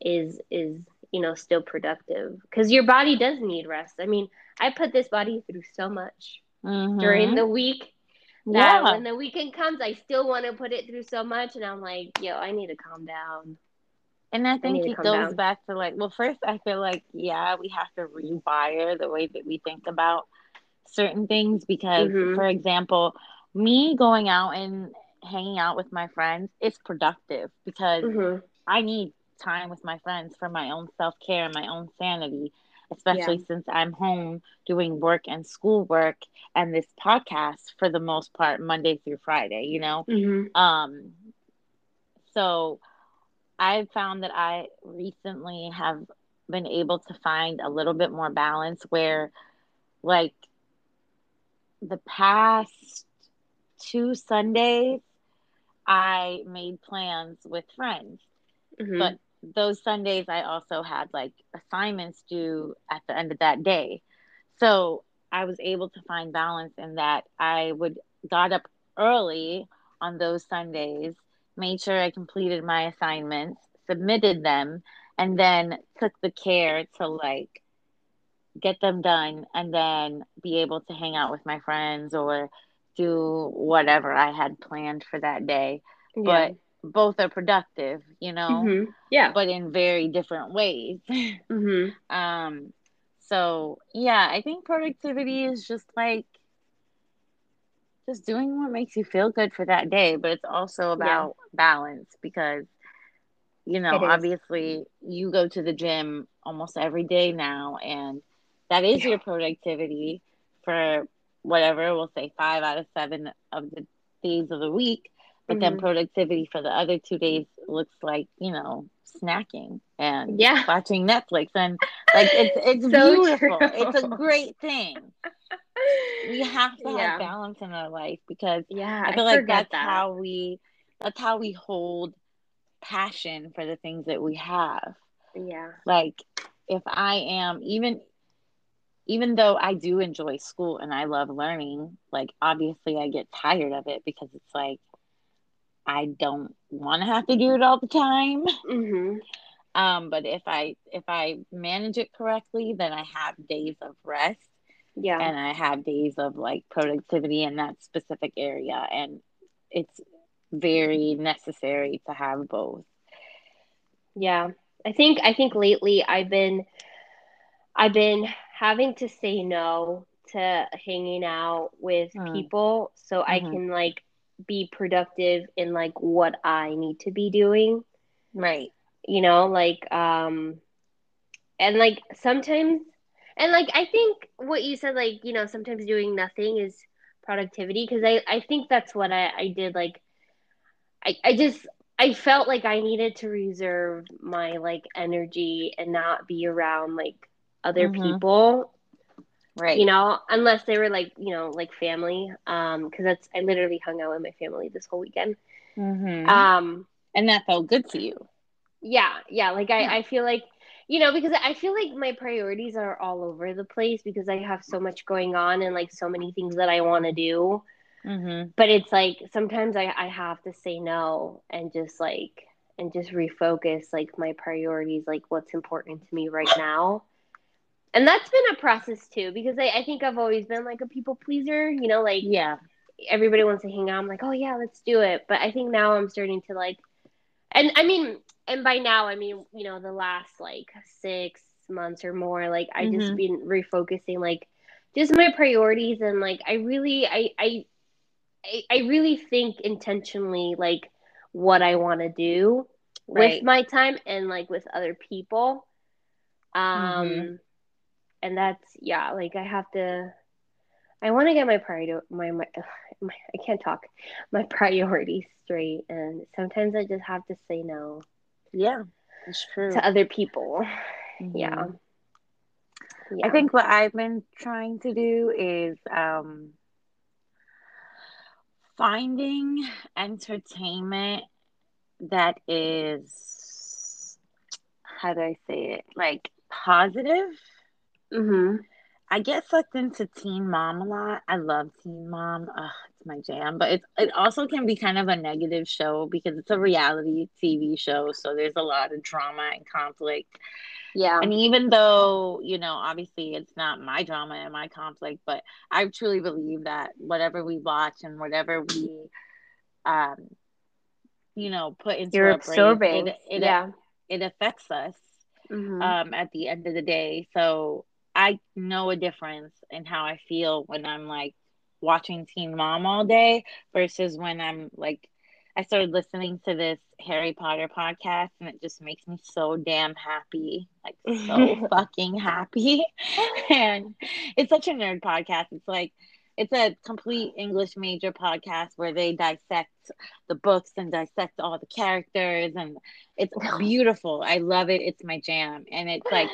is is you know still productive because your body does need rest. I mean, I put this body through so much mm-hmm. during the week that yeah. when the weekend comes, I still want to put it through so much, and I'm like, yo, I need to calm down. And I think I it goes down. back to like, well, first, I feel like, yeah, we have to rewire the way that we think about certain things because, mm-hmm. for example, me going out and hanging out with my friends, is productive because hmm I need time with my friends for my own self care and my own sanity, especially Yeah. since I'm home doing work and schoolwork and this podcast for the most part, Monday through Friday, you know? hmm Um, so I've found that I recently have been able to find a little bit more balance where, like, the past two Sundays, I made plans with friends. hmm But those Sundays, I also had like assignments due at the end of that day. So I was able to find balance in that I would got up early on those Sundays, made sure I completed my assignments, submitted them, and then took the care to like get them done and then be able to hang out with my friends or do whatever I had planned for that day. Yeah. But both are productive, you know, hmm Yeah. but in very different ways. hmm um so yeah, I think productivity is just like just doing what makes you feel good for that day, but it's also about balance because you know, obviously you go to the gym almost every day now and that is Yeah. your productivity for whatever, we'll say 5 out of 7 of the days of the week, but then Mhm. productivity for the other 2 days looks like, you know, snacking and Yeah. watching Netflix and like it's it's So beautiful. true. It's a great thing. We have to yeah. have balance in our life because Yeah. I feel like that's that. how we that's how we hold passion for the things that we have. Yeah. Like if I am even even though I do enjoy school and I love learning, like obviously I get tired of it because it's like I don't want to have to do it all the time. hmm Um, but if I if I manage it correctly, then I have days of rest Yeah. and I have days of like productivity in that specific area and it's very necessary to have both. Yeah. I think I think lately I've been I've been having to say no to hanging out with Mm. people so I Mhm. can like be productive in like what I need to be doing. Right. You know, like um and like sometimes and like I think what you said like, you know, sometimes doing nothing is productivity because I I think that's what I I did like I I just I felt like I needed to reserve my like energy and not be around like other Mhm. people, Right. you know, unless they were like, you know, like family. Um, because that's I literally hung out with my family this whole weekend. Mhm. Um, and that felt good to you. yeah, yeah, like I Yeah. I feel like you know, because I feel like my priorities are all over the place because I have so much going on and like so many things that I want to do. Mhm. but it's like sometimes I, I have to say no and just like and just refocus like my priorities like what's important to me right now and that's been a process too because I, I think i've always been like a people pleaser you know like Yeah. everybody wants to hang out i'm like oh yeah let's do it but i think now i'm starting to like and i mean and by now i mean you know the last like six months or more like i just Mhm. been refocusing like just my priorities and like i really i i I, I really think intentionally like what I want to do Right. with my time and like with other people. Um Mhm. And that's yeah, like I have to I want to get my priority my, my my I can't talk. My priorities straight and sometimes I just have to say no Yeah. It's true. to other people. Mhm. Yeah. Yeah. I think what I've been trying to do is um finding entertainment that is how do I say it? Like positive. Mhm. I get sucked into Teen Mom a lot. I love Teen Mom. Ugh, it's my jam. But it it also can be kind of a negative show because it's a reality TV show, so there's a lot of drama and conflict. Yeah. And even though, you know, obviously it's not my drama and my conflict, but I truly believe that whatever we watch and whatever we um you know, put into You're our absorbing. it it, yeah. it affects us Mhm. um at the end of the day. So I know a difference in how I feel when I'm like watching Teen Mom all day versus when I'm like I started listening to this Harry Potter podcast and it just makes me so damn happy. Like so fucking happy. and it's such a nerd podcast. It's like it's a complete English major podcast where they dissect the books and dissect all the characters and it's beautiful. I love it. It's my jam. And it's like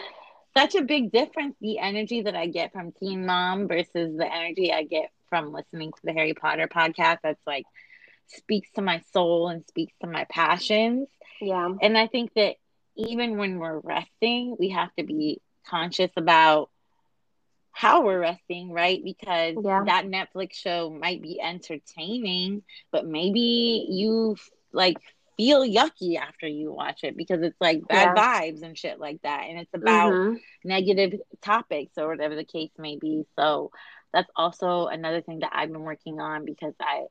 such a big difference the energy that I get from Teen Mom versus the energy I get from listening to the Harry Potter podcast. That's like speaks to my soul and speaks to my passions. Yeah. And I think that even when we're resting, we have to be conscious about how we're resting, right? Because yeah. that Netflix show might be entertaining, but maybe you like feel yucky after you watch it because it's like bad yeah. vibes and shit like that. And it's about mm-hmm. negative topics or whatever the case may be. So that's also another thing that I've been working on because I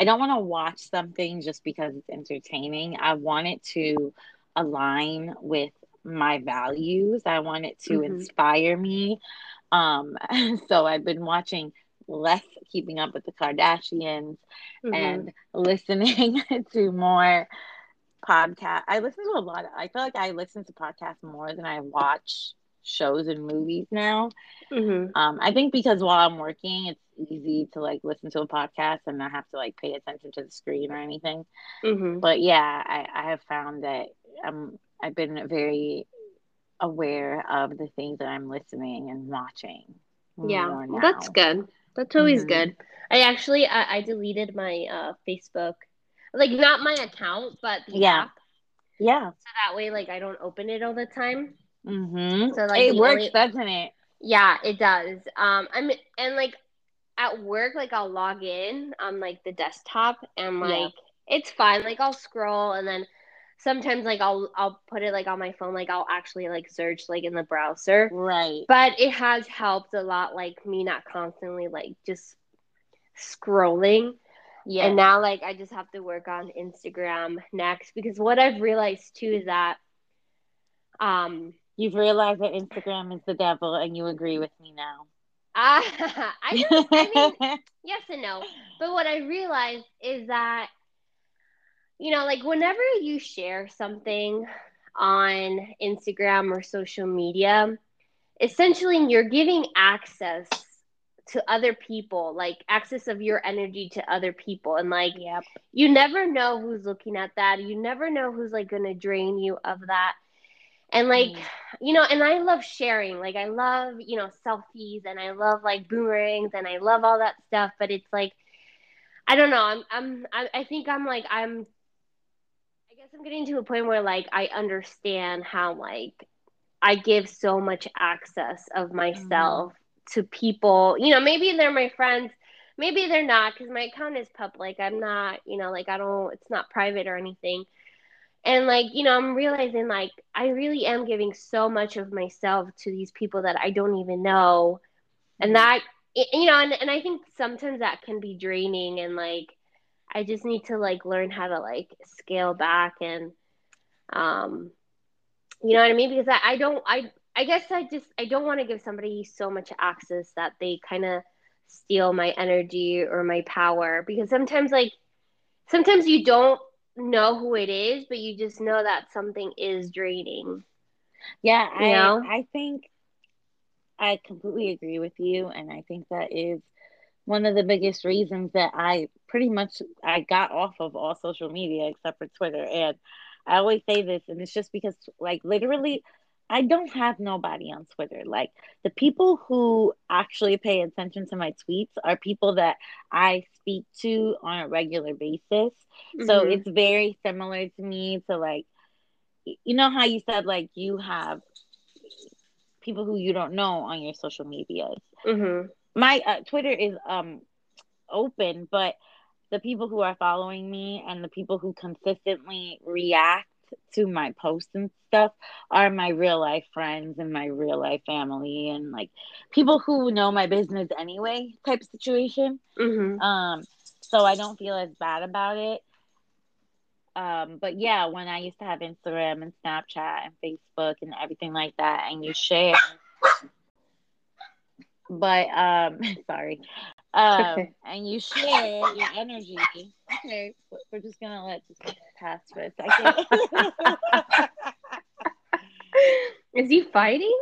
I don't want to watch something just because it's entertaining. I want it to align with my values. I want it to mm-hmm. inspire me. Um, so I've been watching less keeping up with the Kardashians mm-hmm. and listening to more podcast. I listen to a lot of, I feel like I listen to podcasts more than I watch shows and movies now. Mm-hmm. Um, I think because while I'm working, it's easy to like listen to a podcast and not have to like pay attention to the screen or anything. Mm-hmm. But yeah, I, I have found that um, I've been very aware of the things that I'm listening and watching. Yeah, that's good. That's always mm-hmm. good. I actually I, I deleted my uh, Facebook, like not my account, but the yeah. app. Yeah. So that way, like I don't open it all the time. Mm-hmm. So like it works, only... doesn't it? Yeah, it does. Um, I'm and like at work, like I'll log in on like the desktop and like yeah. it's fine. Like I'll scroll and then sometimes like I'll I'll put it like on my phone, like I'll actually like search like in the browser. Right. But it has helped a lot, like me not constantly like just scrolling. Yeah. And now like I just have to work on Instagram next because what I've realized too is that um you've realized that Instagram is the devil and you agree with me now. Uh, I, I mean, yes and no. But what I realized is that, you know, like whenever you share something on Instagram or social media, essentially you're giving access to other people, like access of your energy to other people. And like, yep. you never know who's looking at that. You never know who's like going to drain you of that and like mm. you know and i love sharing like i love you know selfies and i love like boomerangs and i love all that stuff but it's like i don't know i'm i'm i, I think i'm like i'm guess i'm getting to a point where like i understand how like i give so much access of myself mm. to people you know maybe they're my friends maybe they're not because my account is public i'm not you know like i don't it's not private or anything and like you know i'm realizing like i really am giving so much of myself to these people that i don't even know and mm-hmm. that you know and, and i think sometimes that can be draining and like i just need to like learn how to like scale back and um you know what i mean because i, I don't i i guess i just i don't want to give somebody so much access that they kind of steal my energy or my power because sometimes like sometimes you don't know who it is, but you just know that something is draining. Yeah, you I know? I think I completely agree with you and I think that is one of the biggest reasons that I pretty much I got off of all social media except for Twitter and I always say this and it's just because like literally I don't have nobody on Twitter. Like the people who actually pay attention to my tweets are people that I speak to on a regular basis. Mm-hmm. So it's very similar to me to like you know how you said like you have people who you don't know on your social medias. Mm-hmm. My uh, Twitter is um open, but the people who are following me and the people who consistently react to my posts and stuff are my real life friends and my real life family and like people who know my business anyway type situation. Mm-hmm. Um, so I don't feel as bad about it. Um, but yeah, when I used to have Instagram and Snapchat and Facebook and everything like that, and you share. But um, sorry, Um, okay. and you share your energy. Okay, we're just gonna let this pass for a second. Is he fighting?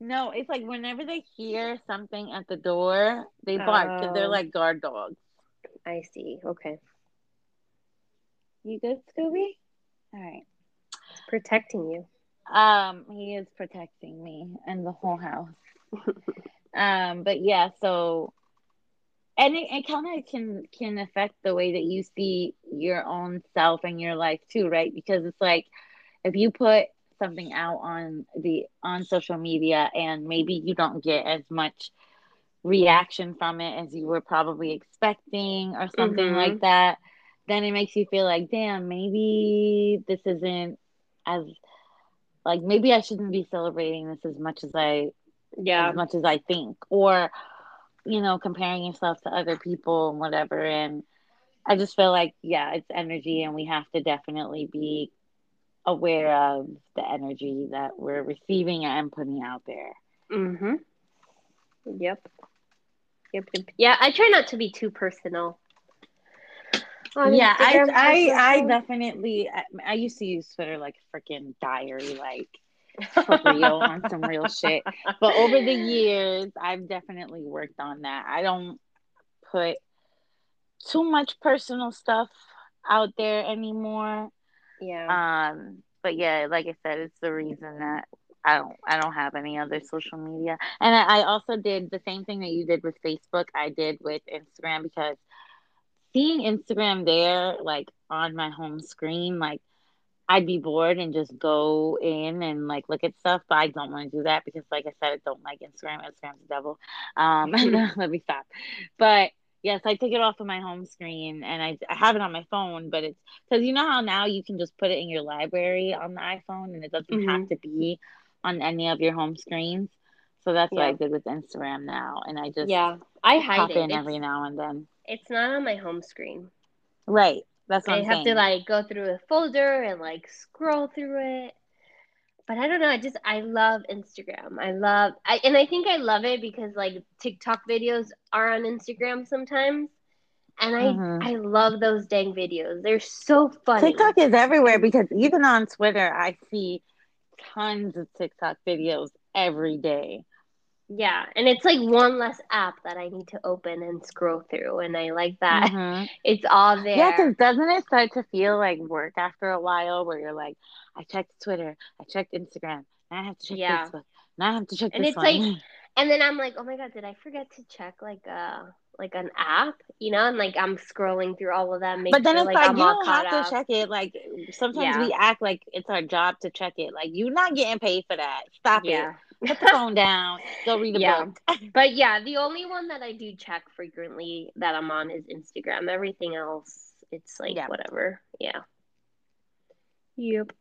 No, it's like whenever they hear something at the door, they bark because they're oh. like guard dogs. I see. Okay. You good, Scooby? All right. He's protecting you. Um, he is protecting me and the whole house. um, but yeah, so and it, it kind of can can affect the way that you see your own self and your life too, right? Because it's like if you put something out on the on social media and maybe you don't get as much reaction from it as you were probably expecting or something mm-hmm. like that then it makes you feel like damn maybe this isn't as like maybe i shouldn't be celebrating this as much as i yeah as much as i think or you know comparing yourself to other people and whatever and i just feel like yeah it's energy and we have to definitely be aware of the energy that we're receiving and putting out there. mm-hmm Yep. Yep. yep. Yeah, I try not to be too personal. yeah, Instagram, I I, I definitely I, I, used to use Twitter like freaking diary, like for real on some real shit. But over the years, I've definitely worked on that. I don't put too much personal stuff out there anymore. Yeah. Um, but yeah, like I said, it's the reason that I don't I don't have any other social media. And I, I also did the same thing that you did with Facebook, I did with Instagram because seeing Instagram there, like on my home screen, like I'd be bored and just go in and like look at stuff, but I don't want to do that because, like I said, I don't like Instagram. Instagram's the devil. Um, let me stop. But Yes, I take it off of my home screen and I, I have it on my phone, but it's because you know how now you can just put it in your library on the iPhone and it doesn't mm-hmm. have to be on any of your home screens. So that's yeah. what I did with Instagram now, and I just yeah I hide pop it in every now and then. It's not on my home screen. Right. That's what I I'm have saying. to like go through a folder and like scroll through it but I don't know. I just I love Instagram. I love I and I think I love it because like TikTok videos are on Instagram sometimes. And I mm-hmm. I love those dang videos. They're so funny. TikTok is everywhere because even on Twitter I see tons of TikTok videos every day. Yeah, and it's like one less app that I need to open and scroll through, and I like that. Mm-hmm. It's all there. Yeah, because doesn't it start to feel like work after a while, where you're like, I checked Twitter, I checked Instagram, now I have to check yeah. Facebook, now I have to check and it's one. like, and then I'm like, oh my god, did I forget to check like uh like an app, you know, and like I'm scrolling through all of them. But then sure, it's like, like you don't have up. to check it. Like sometimes yeah. we act like it's our job to check it. Like you're not getting paid for that. Stop yeah. it put the phone down, go read a yeah. book. but yeah, the only one that I do check frequently that I'm on is Instagram. Everything else, it's like yeah. whatever. Yeah. Yep.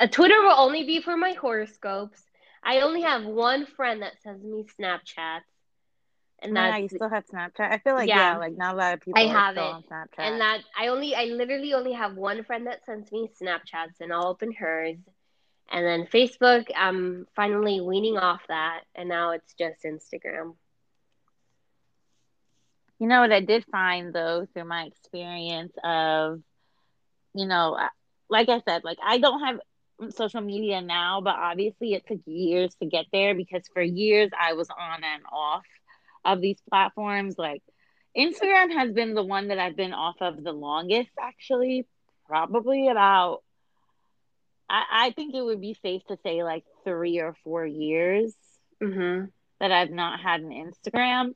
Uh, Twitter will only be for my horoscopes. I only have one friend that sends me Snapchats. And yeah, you still have Snapchat. I feel like yeah, yeah like not a lot of people. I have it, on Snapchat. and that I only, I literally only have one friend that sends me Snapchats, and I'll open hers. And then Facebook, I'm finally weaning off that, and now it's just Instagram. You know what I did find though through my experience of, you know, like I said, like I don't have social media now, but obviously it took years to get there because for years I was on and off of these platforms. Like Instagram has been the one that I've been off of the longest, actually, probably about I, I think it would be safe to say like three or four years mm-hmm. that I've not had an Instagram.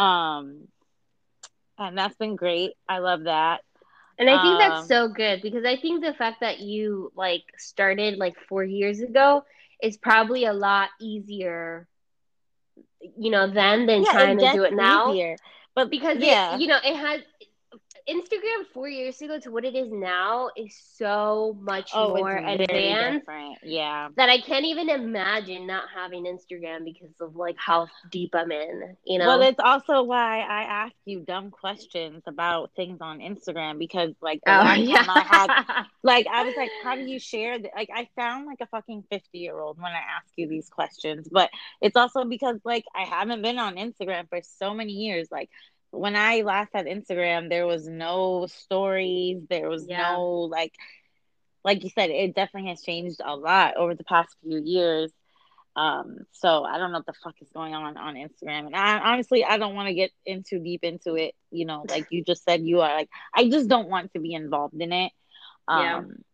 Um, and that's been great. I love that. And I think um, that's so good because I think the fact that you like started like four years ago is probably a lot easier, you know, then than yeah, trying to do it now. Easier. But because yeah, it, you know, it has Instagram four years ago to what it is now is so much oh, more advanced. Yeah. That I can't even imagine not having Instagram because of like how deep I'm in, you know? Well, it's also why I ask you dumb questions about things on Instagram because like oh, yeah. I had like I was like, how do you share th-? like I sound like a fucking 50 year old when I ask you these questions. But it's also because like I haven't been on Instagram for so many years. Like when I last had Instagram, there was no stories. There was Yeah. no like, like you said, it definitely has changed a lot over the past few years. Um, so I don't know what the fuck is going on on Instagram, and I honestly I don't want to get into deep into it. You know, like you just said, you are like I just don't want to be involved in it. Yeah. Um,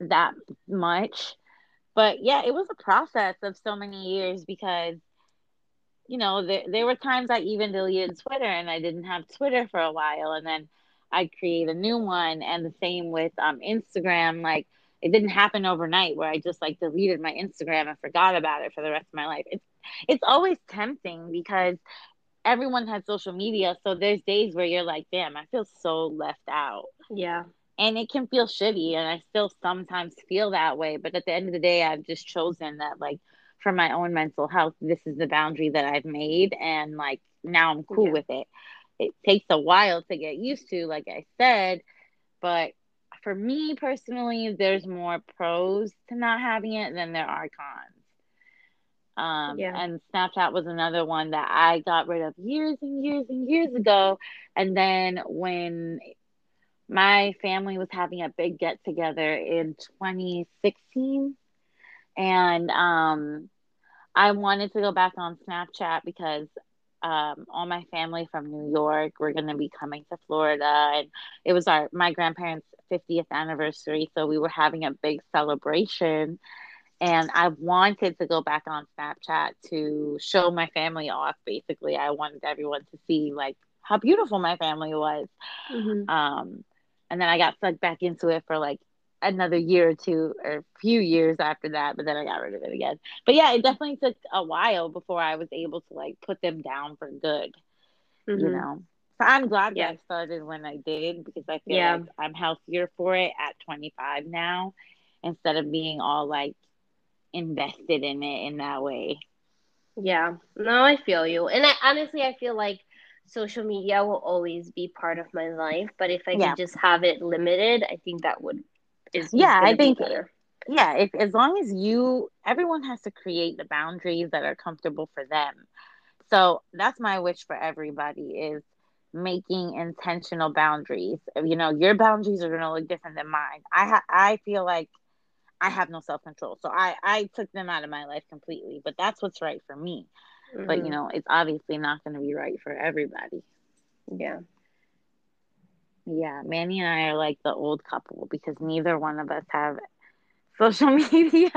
that much. But yeah, it was a process of so many years because, you know, there, there were times I even deleted Twitter and I didn't have Twitter for a while. And then I'd create a new one. And the same with um, Instagram. Like, it didn't happen overnight where I just like deleted my Instagram and forgot about it for the rest of my life. It's, it's always tempting because everyone has social media. So there's days where you're like, damn, I feel so left out Yeah. and it can feel shitty and i still sometimes feel that way but at the end of the day i've just chosen that like for my own mental health this is the boundary that i've made and like now i'm cool Yeah. with it it takes a while to get used to like i said but for me personally there's more pros to not having it than there are cons um, Yeah. and Snapchat was another one that I got rid of years and years and years ago. And then when my family was having a big get together in 2016 and um I wanted to go back on Snapchat because um all my family from New York were going to be coming to Florida. And it was our my grandparents 50th anniversary so we were having a big celebration. And I wanted to go back on Snapchat to show my family off basically. I wanted everyone to see like how beautiful my family was. Hmm um, and then I got sucked back into it for like another year or two or a few years after that, but then I got rid of it again. But yeah, it definitely took a while before I was able to like put them down for good, you know. So I'm glad Mm-hmm. Yeah. that I started when I did because I feel Yeah. like I'm healthier for it at 25 now instead of being all like invested in it in that way. Yeah. No, I feel you. And I honestly I feel like social media will always be part of my life, but if I Yeah. could just have it limited, I think that would is, Yeah, I think- yeah if, as long as you everyone has to create the boundaries that are comfortable for them. So that's my wish for everybody is making intentional boundaries. You know your boundaries are going to look different than mine. I ha- i feel like i have no self-control so i i took them out of my life completely but that's what's right for me. But you Mhm. know it's obviously not going to be right for everybody. Yeah. Yeah manny and i are like the old couple because neither one of us have social media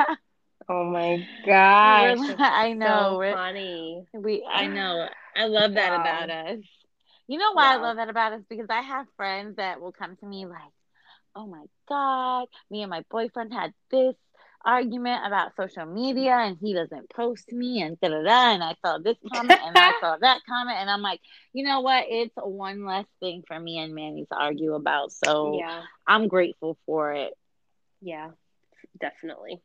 Oh my gosh. I know, So we're- funny. We, I know. I love that Wow. about us. You know why I love that about us? Because I have friends that will come to me like, "Oh my god, me and my boyfriend had this argument about social media, and he doesn't post me, and da da da." And I saw this comment, and I saw that comment, and I'm like, you know what? It's one less thing for me and Manny to argue about. So Yeah. I'm grateful for it. Yeah. Definitely.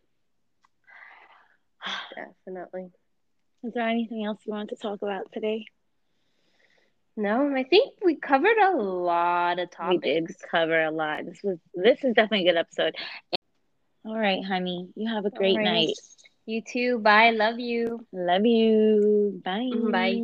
Definitely. Is there anything else you want to talk about today? No, I think we covered a lot of We did topics. cover a lot. This was this is definitely a good episode. All right, honey. You have a great Alrighty. night. You too. Bye. Love you. Love you. Bye. Bye.